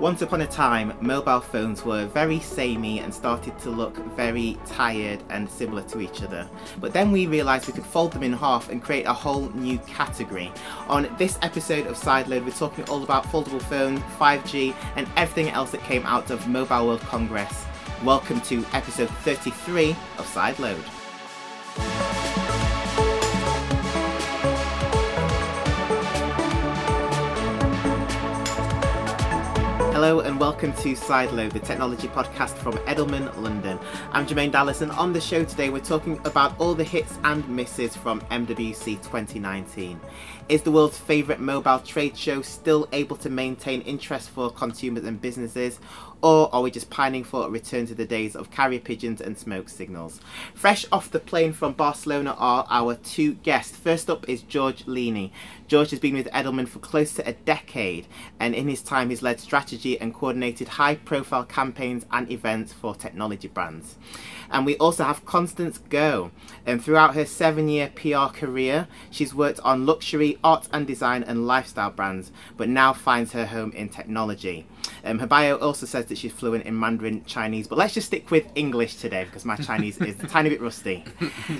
Once upon a time, mobile phones were very samey and started to look very tired and similar to each other. But then we realised we could fold them in half and create a whole new category. On this episode of Sideload, we're talking all about foldable phones, 5G, and everything else that came out of Mobile World Congress. Welcome to episode 33 of Sideload. Hello and welcome to Sideload, the technology podcast from Edelman, London. I'm Jermaine Dallas, and on the show today we're talking about all the hits and misses from MWC 2019. Is the world's favourite mobile trade show still able to maintain interest for consumers and businesses? Or are we just pining for a return to the days of carrier pigeons and smoke signals? Fresh off the plane from Barcelona are our two guests. First up is George Leaney. George has been with Edelman for close to a decade, and in his time, he's led strategy and coordinated high profile campaigns and events for technology brands. And we also have Constance Go. And throughout her seven year PR career, she's worked on luxury, art and design, and lifestyle brands, but now finds her home in technology. Um, her bio also says that she's fluent in Mandarin Chinese, but let's just stick with English today because my Chinese is a tiny bit rusty.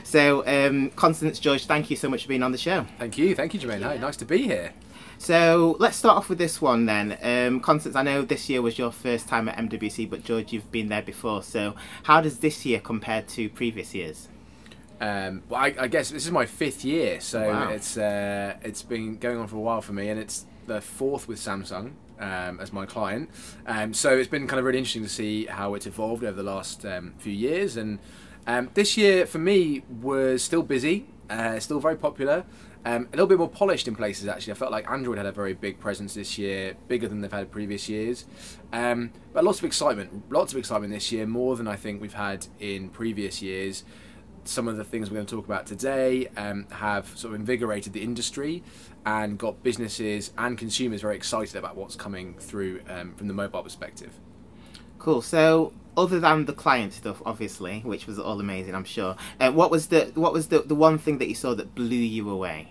So, um, Constance, George, thank you so much for being on the show. Thank you, thank you, Jermaine. Hi, nice to be here. So let's start off with this one then. Um, Constance, I know this year was your first time at MWC, but George, you've been there before. So how does this year compare to previous years? Um, well, I, I, guess this is my fifth year, so Wow. it's uh, it's been going on for a while for me, and it's the fourth with Samsung um, as my client. Um, so it's been kind of really interesting to see how it's evolved over the last um, few years, and um, this year for me was still busy, uh, still very popular. Um, a little bit more polished in places actually. I felt like Android had a very big presence this year, bigger than they've had previous years. Um, but lots of excitement, lots of excitement this year, more than I think we've had in previous years some of the things we're going to talk about today um, have sort of invigorated the industry and got businesses and consumers very excited about what's coming through um, from the mobile perspective. Cool. So other than the client stuff, obviously, which was all amazing, I'm sure. Uh, what was the what was the the one thing that you saw that blew you away?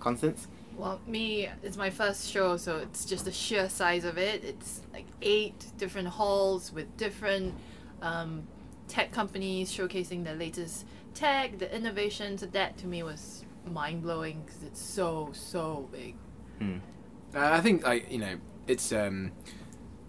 Constance. Well, me, it's my first show, so it's just the sheer size of it. It's like eight different halls with different um, tech companies showcasing the latest tech, the innovations. That to me was mind blowing because it's so so big. Uh, I think like you know it's um,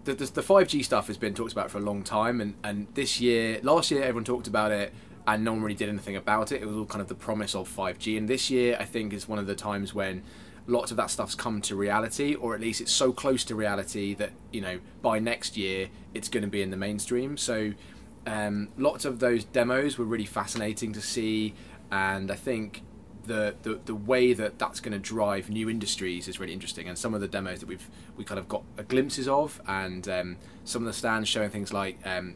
the, the the five G stuff has been talked about for a long time, and and this year, last year, everyone talked about it. And no one really did anything about it. It was all kind of the promise of 5G. And this year, I think, is one of the times when lots of that stuff's come to reality, or at least it's so close to reality that you know by next year it's going to be in the mainstream. So um, lots of those demos were really fascinating to see, and I think the the, the way that that's going to drive new industries is really interesting. And some of the demos that we've we kind of got glimpses of, and um, some of the stands showing things like. Um,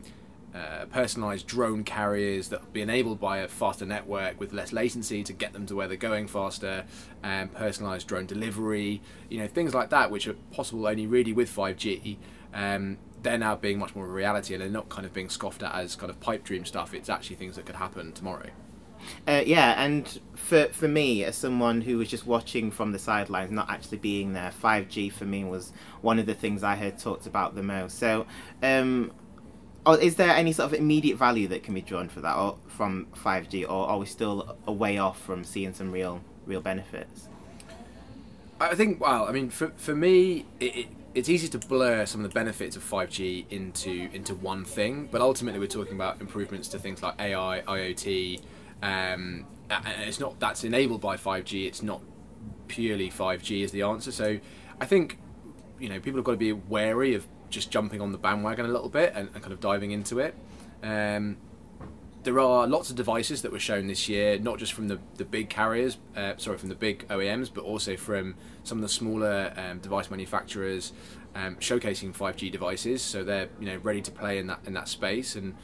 uh, personalized drone carriers that will be enabled by a faster network with less latency to get them to where they're going faster, and personalized drone delivery, you know, things like that, which are possible only really with 5G. Um, they're now being much more of a reality, and they're not kind of being scoffed at as kind of pipe dream stuff. It's actually things that could happen tomorrow. Uh, yeah, and for for me, as someone who was just watching from the sidelines, not actually being there, five G for me was one of the things I heard talked about the most. So, um, is there any sort of immediate value that can be drawn for that, or from five G, or are we still a way off from seeing some real real benefits? I think, well, I mean, for, for me, it, it, it's easy to blur some of the benefits of 5G into into one thing, but ultimately we're talking about improvements to things like AI, IoT, um, and it's not that's enabled by 5G. It's not purely 5G is the answer. So I think you know people have got to be wary of just jumping on the bandwagon a little bit and, and kind of diving into it. Um, there are lots of devices that were shown this year, not just from the, the big carriers, uh, sorry, from the big OEMs, but also from some of the smaller um, device manufacturers um, showcasing 5G devices. So they're you know ready to play in that in that space, and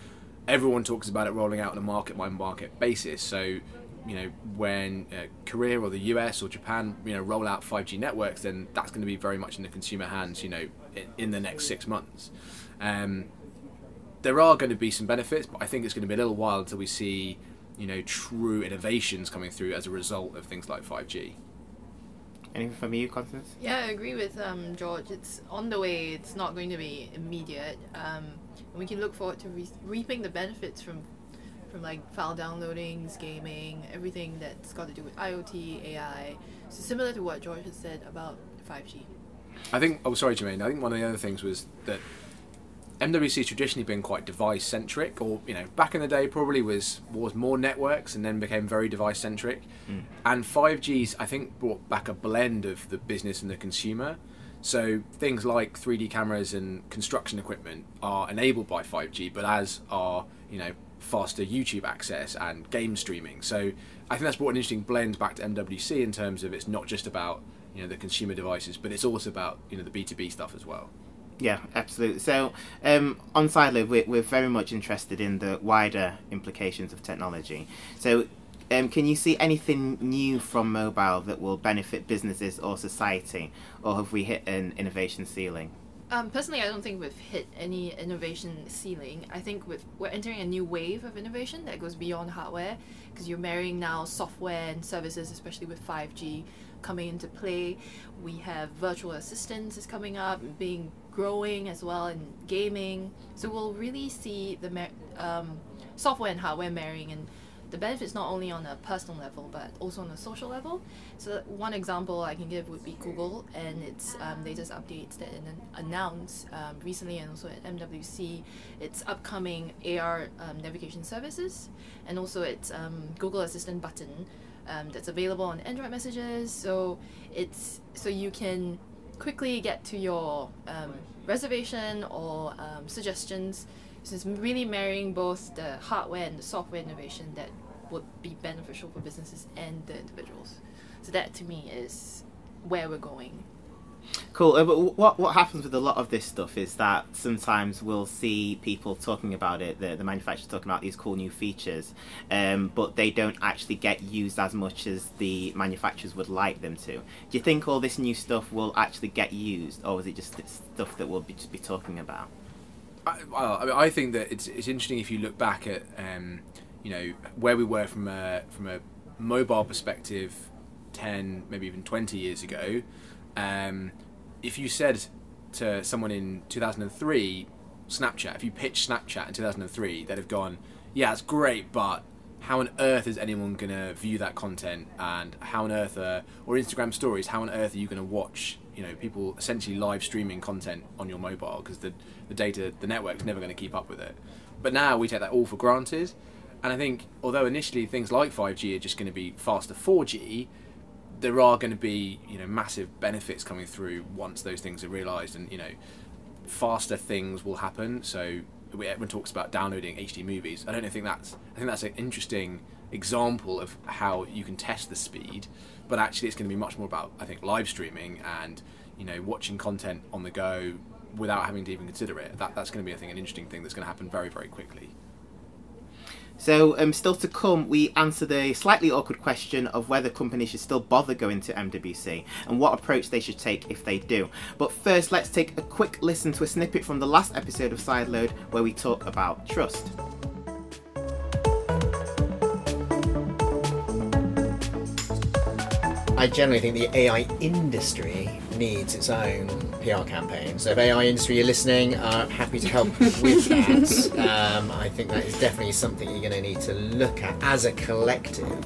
everyone talks about it rolling out on a market by market basis. So you know when uh, Korea or the US or Japan you know roll out 5G networks, then that's going to be very much in the consumer hands. You know in, in the next six months. Um, there are going to be some benefits, but I think it's going to be a little while until we see, you know, true innovations coming through as a result of things like 5G. Anything from you, Constance? Yeah, I agree with um, George. It's on the way. It's not going to be immediate. Um, and we can look forward to re- reaping the benefits from from like file downloadings, gaming, everything that's got to do with IoT, AI. So similar to what George has said about 5G. I think. Oh, sorry, Jermaine. I think one of the other things was that MWC has traditionally been quite device centric, or you know, back in the day probably was was more networks and then became very device centric. Mm. And 5G's I think brought back a blend of the business and the consumer. So things like 3D cameras and construction equipment are enabled by 5G, but as are you know faster YouTube access and game streaming. So I think that's brought an interesting blend back to MWC in terms of it's not just about you know the consumer devices, but it's also about you know the B2B stuff as well. Yeah, absolutely. So, um, on Sideload, we're, we're very much interested in the wider implications of technology. So, um, can you see anything new from mobile that will benefit businesses or society, or have we hit an innovation ceiling? Um, personally, I don't think we've hit any innovation ceiling. I think we've, we're entering a new wave of innovation that goes beyond hardware because you're marrying now software and services, especially with 5G coming into play. We have virtual assistants is coming up, and being growing as well in gaming. So we'll really see the um, software and hardware marrying and the benefits not only on a personal level but also on a social level. So one example I can give would be Google and its um, latest updates that it announced um, recently and also at MWC its upcoming AR um, navigation services and also its um, Google Assistant button um, that's available on Android messages. So it's so you can quickly get to your um, reservation or um, suggestions. It's really marrying both the hardware and the software innovation that would be beneficial for businesses and the individuals. So that to me is where we're going. Cool. Uh, but what what happens with a lot of this stuff is that sometimes we'll see people talking about it, the, the manufacturers talking about these cool new features, um, but they don't actually get used as much as the manufacturers would like them to. Do you think all this new stuff will actually get used, or is it just stuff that we'll be, just be talking about? I, well, I, mean, I think that it's it's interesting if you look back at um, you know where we were from a from a mobile perspective, ten maybe even twenty years ago. Um, if you said to someone in 2003, Snapchat, if you pitched Snapchat in 2003, they'd have gone, yeah, it's great, but how on earth is anyone going to view that content? And how on earth, are, or Instagram stories, how on earth are you going to watch, you know, people essentially live streaming content on your mobile? Because the, the data, the network's never going to keep up with it. But now we take that all for granted. And I think, although initially things like 5G are just going to be faster 4G, there are going to be you know massive benefits coming through once those things are realised, and you know faster things will happen. So everyone talks about downloading HD movies. I don't think that's I think that's an interesting example of how you can test the speed, but actually it's going to be much more about I think live streaming and you know watching content on the go without having to even consider it. That that's going to be I think an interesting thing that's going to happen very very quickly. So, um, still to come, we answer the slightly awkward question of whether companies should still bother going to MWC and what approach they should take if they do. But first, let's take a quick listen to a snippet from the last episode of Sideload where we talk about trust. I generally think the AI industry needs its own PR campaign. So if AI industry you're listening, uh, happy to help with that. Um, I think that is definitely something you're going to need to look at as a collective.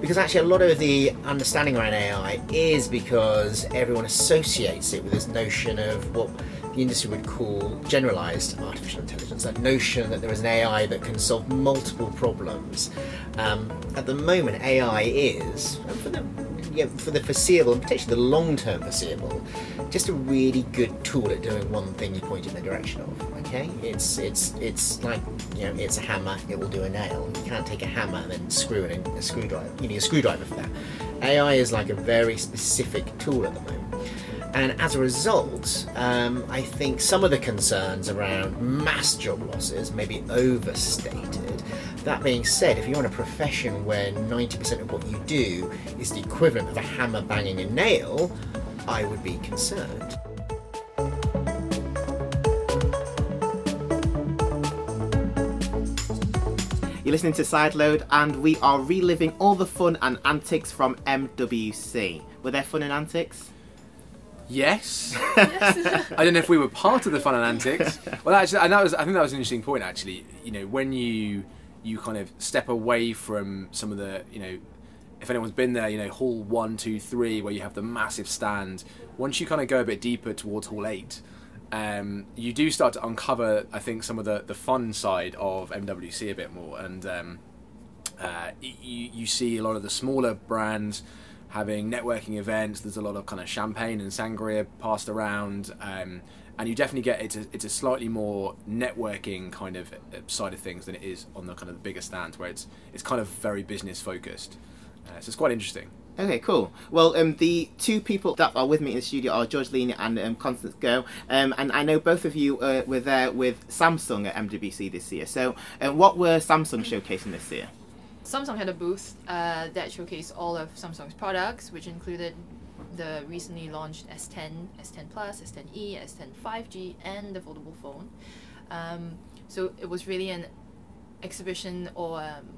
Because actually, a lot of the understanding around AI is because everyone associates it with this notion of what the industry would call generalized artificial intelligence, that notion that there is an AI that can solve multiple problems. Um, at the moment, AI is, for the yeah, for the foreseeable and potentially the long term foreseeable, just a really good tool at doing one thing you point in the direction of. Okay, it's it's it's like you know it's a hammer, it will do a nail. You can't take a hammer and then screw it in a screwdriver. You need a screwdriver for that. AI is like a very specific tool at the moment. And as a result, um, I think some of the concerns around mass job losses may be overstated. That being said, if you're in a profession where 90% of what you do is the equivalent of a hammer banging a nail, I would be concerned. You're listening to Sideload, and we are reliving all the fun and antics from MWC. Were there fun and antics? Yes. I don't know if we were part of the fun and antics. Well, actually, and that was I think that was an interesting point. Actually, you know, when you you kind of step away from some of the you know if anyone's been there, you know, hall one, two, three, where you have the massive stand, once you kind of go a bit deeper towards hall eight, um, you do start to uncover, I think, some of the, the fun side of MWC a bit more. And um, uh, you, you see a lot of the smaller brands having networking events. There's a lot of kind of champagne and sangria passed around. Um, and you definitely get it's a, it's a slightly more networking kind of uh, side of things than it is on the kind of the bigger stands where it's it's kind of very business focused. Uh, so it's quite interesting. Okay, cool. Well, um, the two people that are with me in the studio are George Lean and um, Constance Go, um, and I know both of you uh, were there with Samsung at MWC this year. So, um, what were Samsung showcasing this year? Samsung had a booth uh, that showcased all of Samsung's products, which included the recently launched S10, S10 Plus, S10e, S10 5G, and the foldable phone. Um, so it was really an exhibition or um,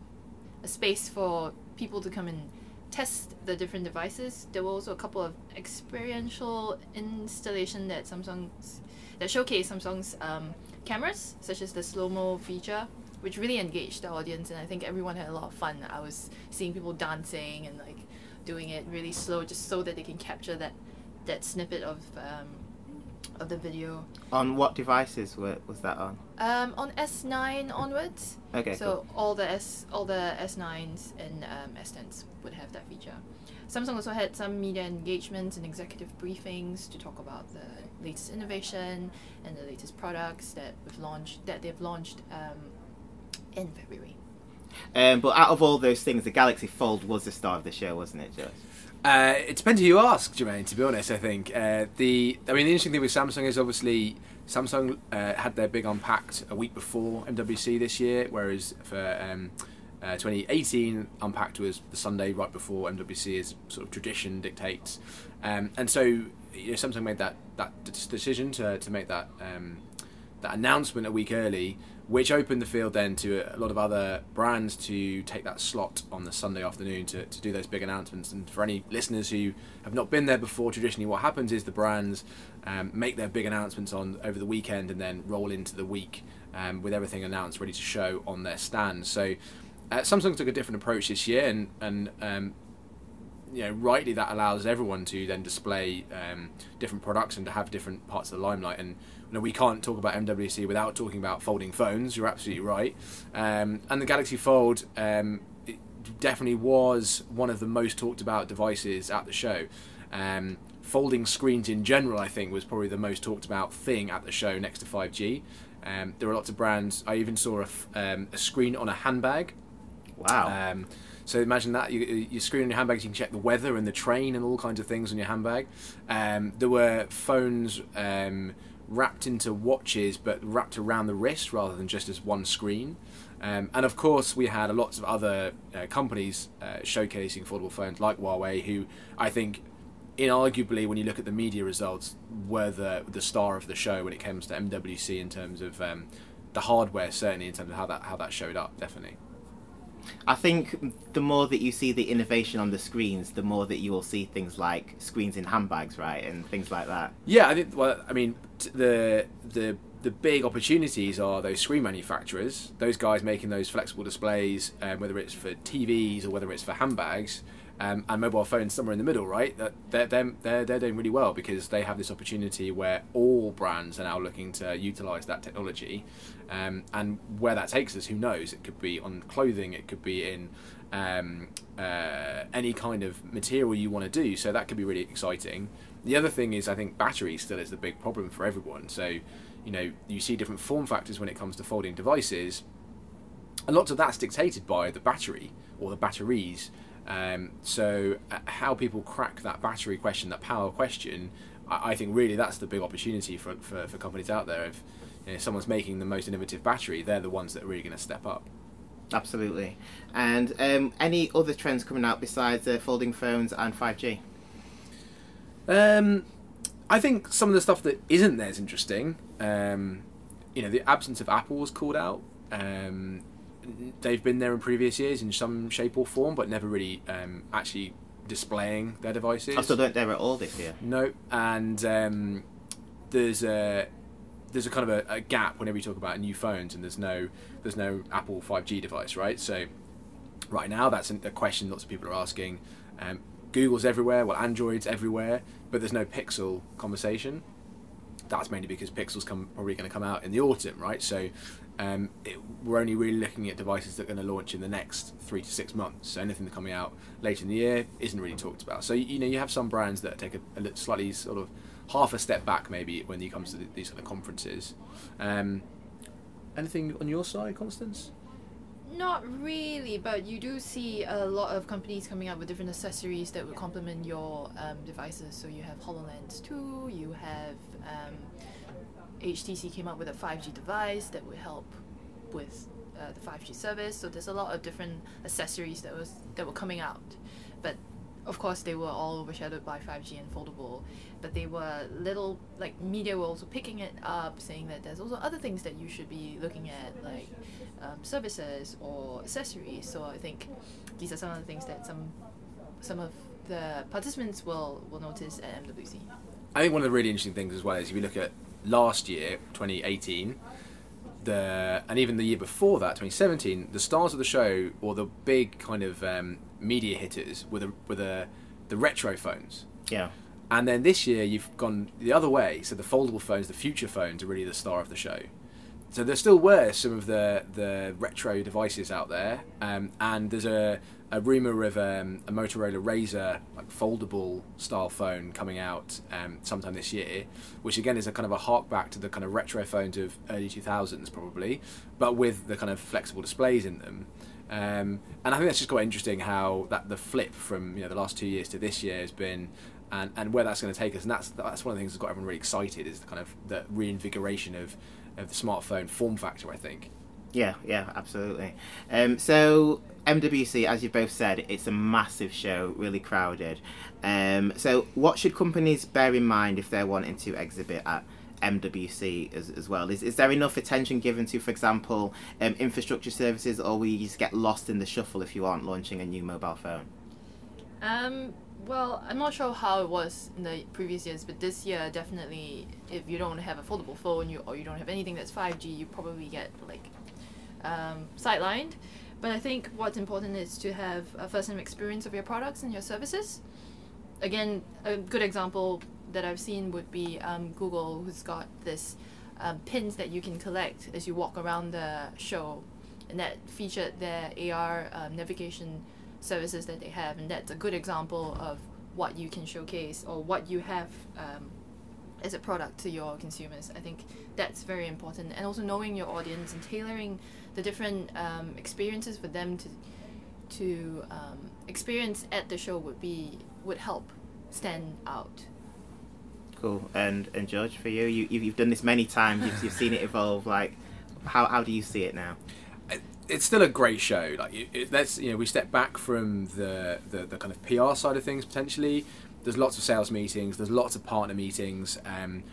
a space for people to come and test the different devices. There were also a couple of experiential installation that Samsung's that showcase Samsung's um, cameras, such as the slow mo feature, which really engaged the audience, and I think everyone had a lot of fun. I was seeing people dancing and like doing it really slow, just so that they can capture that that snippet of um, of the video. On what devices were, was that on? Um, on S9 onwards. Okay, So all the S all the S9s and um, S10s would have that feature. Samsung also had some media engagements and executive briefings to talk about the latest innovation and the latest products that we've launched that they've launched um, in February. Um, but out of all those things, the Galaxy Fold was the star of the show, wasn't it, George? Uh, it depends who you ask, Jermaine. To be honest, I think uh, the I mean the interesting thing with Samsung is obviously Samsung uh, had their big unpacked a week before MWC this year, whereas for um, uh, 2018 unpacked was the Sunday right before MWC, as sort of tradition dictates, um, and so you know, Samsung made that that decision to to make that um, that announcement a week early which opened the field then to a lot of other brands to take that slot on the Sunday afternoon to, to do those big announcements. And for any listeners who have not been there before, traditionally what happens is the brands um, make their big announcements on over the weekend and then roll into the week um, with everything announced, ready to show on their stands. So uh, Samsung took a different approach this year, and and um, you know rightly that allows everyone to then display um, different products and to have different parts of the limelight and you know, we can't talk about MWC without talking about folding phones. You're absolutely right. Um, and the Galaxy Fold um, definitely was one of the most talked about devices at the show. Um, folding screens in general, I think, was probably the most talked about thing at the show next to 5G. Um, there were lots of brands. I even saw a, f- um, a screen on a handbag. Wow. So imagine that you, you screen on your handbag, you can check the weather and the train and all kinds of things on your handbag. Um, there were phones um, wrapped into watches, but wrapped around the wrist rather than just as one screen. Um, and of course, we had lots of other uh, companies uh, showcasing foldable phones like Huawei, who I think, inarguably, when you look at the media results, were the the star of the show when it comes to MWC in terms of um, the hardware, certainly in terms of how that how that showed up, definitely. I think the more that you see the innovation on the screens, the more that you will see things like screens in handbags, right, and things like that. Yeah, I think. Well, I mean, the the the big opportunities are those screen manufacturers, those guys making those flexible displays, um, whether it's for TVs or whether it's for handbags. Um, and mobile phones somewhere in the middle, right? That they're, they're they're doing really well because they have this opportunity where all brands are now looking to utilize that technology, um, and where that takes us, who knows? It could be on clothing, it could be in um, uh, any kind of material you want to do. So that could be really exciting. The other thing is, I think battery still is the big problem for everyone. So, you know, you see different form factors when it comes to folding devices. A lot of that's dictated by the battery or the batteries. Um, so, uh, how people crack that battery question, that power question, I, I think really that's the big opportunity for, for, for companies out there. If you know, someone's making the most innovative battery, they're the ones that are really going to step up. Absolutely. And um, any other trends coming out besides uh, folding phones and 5G? Um, I think some of the stuff that isn't there is interesting. Um, you know, the absence of Apple was called out. Um, they've been there in previous years in some shape or form, but never really um, actually displaying their devices. I still don't there at all this year. No, and um, there's a there's a kind of a, a, gap whenever you talk about new phones, and there's no there's no Apple 5G device, right? So right now, that's a question lots of people are asking. Um, Google's everywhere, well, Android's everywhere, but there's no Pixel conversation. That's mainly because Pixel's come, probably going to come out in the autumn, right? So um, it, we're only really looking at devices that are going to launch in the next three to six months. So anything that's coming out later in the year isn't really talked about. So you know you have some brands that take a, a slightly sort of half a step back maybe when it comes to the, these kind of conferences. Um, anything on your side, Constance? Not really, but you do see a lot of companies coming out with different accessories that will complement your um, devices. So you have HoloLens 2, you have um, HTC came up with a 5G device that would help with uh, the 5G service. So there's a lot of different accessories that was that were coming out, but of course they were all overshadowed by 5G and foldable. But they were little like media were also picking it up, saying that there's also other things that you should be looking at, like um, services or accessories. So I think these are some of the things that some some of the participants will will notice at MWC. I think one of the really interesting things as well is if you look at last year, 2018, the and even the year before that, 2017, the stars of the show or the big kind of um, media hitters were the were the the retro phones. Yeah. And then this year you've gone the other way. So the foldable phones, the future phones, are really the star of the show. So there still were some of the the retro devices out there, um, and there's a a rumor of um, a Motorola Razr like foldable style phone coming out um, sometime this year, which again is a kind of a hark back to the kind of retro phones of early 2000s probably, but with the kind of flexible displays in them. Um, and I think that's just quite interesting how that the flip from you know the last two years to this year has been, and, and where that's going to take us. And that's that's one of the things that's got everyone really excited is the kind of the reinvigoration of of the smartphone form factor. I think. Yeah, yeah, absolutely. Um, so MWC, as you've both said, it's a massive show, really crowded. Um, so, what should companies bear in mind if they're wanting to exhibit at MWC as, as well? Is, is there enough attention given to, for example, um, infrastructure services, or will you just get lost in the shuffle if you aren't launching a new mobile phone? Um, well, I'm not sure how it was in the previous years, but this year definitely, if you don't have a foldable phone, you or you don't have anything that's 5G, you probably get like um, sidelined. But I think what's important is to have a first-hand experience of your products and your services. Again, a good example that I've seen would be um, Google, who's got this um, pins that you can collect as you walk around the show, and that featured their AR um, navigation services that they have, and that's a good example of what you can showcase or what you have um, as a product to your consumers. I think that's very important, and also knowing your audience and tailoring the different um, experiences for them to to um, experience at the show would be would help stand out. Cool. And and George, for you, you you've done this many times. You've, you've seen it evolve. Like, how how do you see it now? It's still a great show. Like, it, let's you know, we step back from the, the the kind of PR side of things potentially. There's lots of sales meetings. There's lots of partner meetings. Um,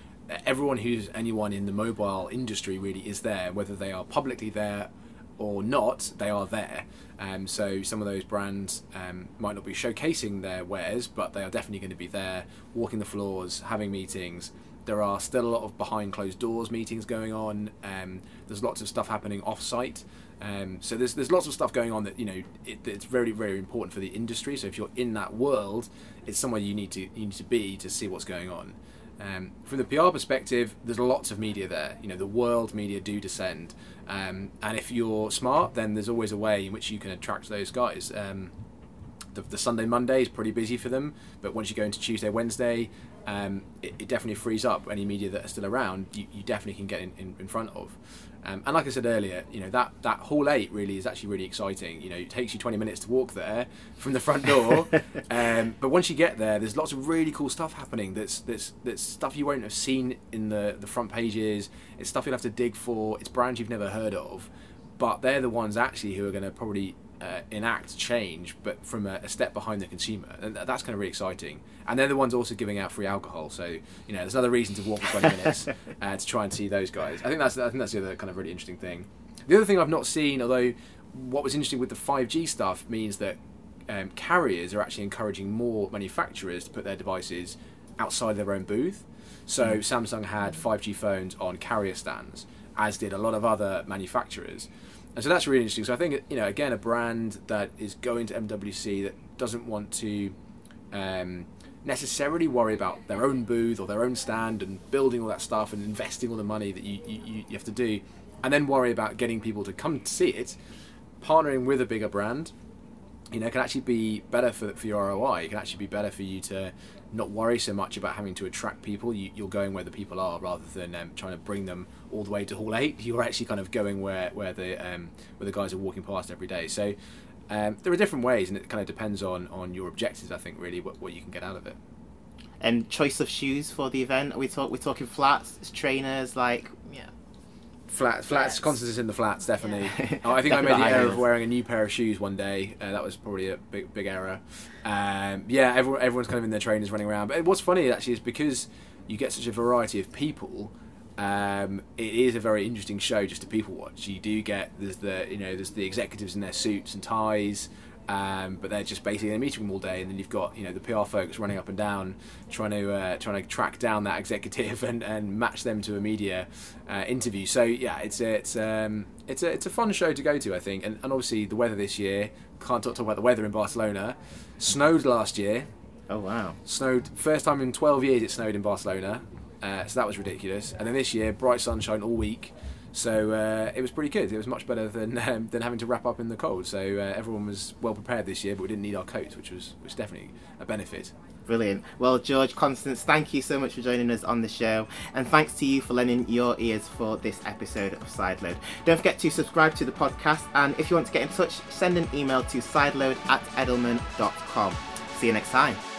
everyone who's anyone in the mobile industry really is there, whether they are publicly there or not, they are there. Um, so some of those brands um, might not be showcasing their wares, but they are definitely going to be there, walking the floors, having meetings. There are still a lot of behind closed doors meetings going on. Um, there's lots of stuff happening off site. Um, so there's there's lots of stuff going on that you know it, it's very very important for the industry. So if you're in that world, it's somewhere you need to you need to be to see what's going on. Um, from the PR perspective, there's lots of media there. You know, the world media do descend, um, and if you're smart, then there's always a way in which you can attract those guys. Um, the, the, Sunday Monday is pretty busy for them, but once you go into Tuesday Wednesday, um, it, it, definitely frees up any media that are still around. You, you definitely can get in, in, in front of. Um, and like I said earlier, you know that that hall eight really is actually really exciting. You know, it takes you 20 minutes to walk there from the front door, um, but once you get there, there's lots of really cool stuff happening. That's that's that's stuff you won't have seen in the the front pages. It's stuff you'll have to dig for. It's brands you've never heard of, but they're the ones actually who are going to probably uh, enact change, but from a, a, step behind the consumer, and that's kind of really exciting. And they're the ones also giving out free alcohol, so you know there's another reason to walk for 20 minutes uh, to try and see those guys. I think that's I think that's the other kind of really interesting thing. The other thing I've not seen, although what was interesting with the 5G stuff means that um, carriers are actually encouraging more manufacturers to put their devices outside their own booth. So Samsung had 5G phones on carrier stands, as did a lot of other manufacturers. And so that's really interesting. So I think, you know, again, a brand that is going to MWC that doesn't want to um, necessarily worry about their own booth or their own stand and building all that stuff and investing all the money that you, you, you have to do, and then worry about getting people to come to see it, partnering with a bigger brand, you know, it can actually be better for, for your ROI. It can actually be better for you to not worry so much about having to attract people. You, you're going where the people are rather than um, trying to bring them all the way to Hall 8. You're actually kind of going where, where, the, um, where the guys are walking past every day. So um, there are different ways, and it kind of depends on, on your objectives, I think, really, what, what you can get out of it. And choice of shoes for the event. Are we talk we're talking flats, trainers, like Yeah. Flat, flats, Flats. Constance is in the flats, definitely. Yeah. Oh, I think I made the error of wearing a new pair of shoes one day. Uh, that was probably a big, big error. Um, yeah, everyone, everyone's kind of in their trainers running around. But what's funny actually is because you get such a variety of people. Um, it is a very interesting show just to people watch. You do get there's the you know there's the executives in their suits and ties, um, but they're just basically in a meeting room all day, and then you've got you know the PR folks running up and down trying to uh, trying to track down that executive and, and match them to a media uh, interview. So yeah, it's a, it's um, it's a it's a fun show to go to, I think, and, and obviously the weather this year. Can't talk, talk about the weather in Barcelona. Snowed last year. oh wow. Snowed first time in 12 years. It snowed in Barcelona, uh, so that was ridiculous. And then this year, bright sunshine all week. So uh, it was pretty good. It was much better than um, than having to wrap up in the cold. So uh, everyone was well prepared this year, but we didn't need our coats, which was which definitely a benefit. Brilliant. Well, George, Constance, thank you so much for joining us on the show. And thanks to you for lending your ears for this episode of Sideload. Don't forget to subscribe to the podcast. And if you want to get in touch, send an email to sideload at edelman.com. See you next time.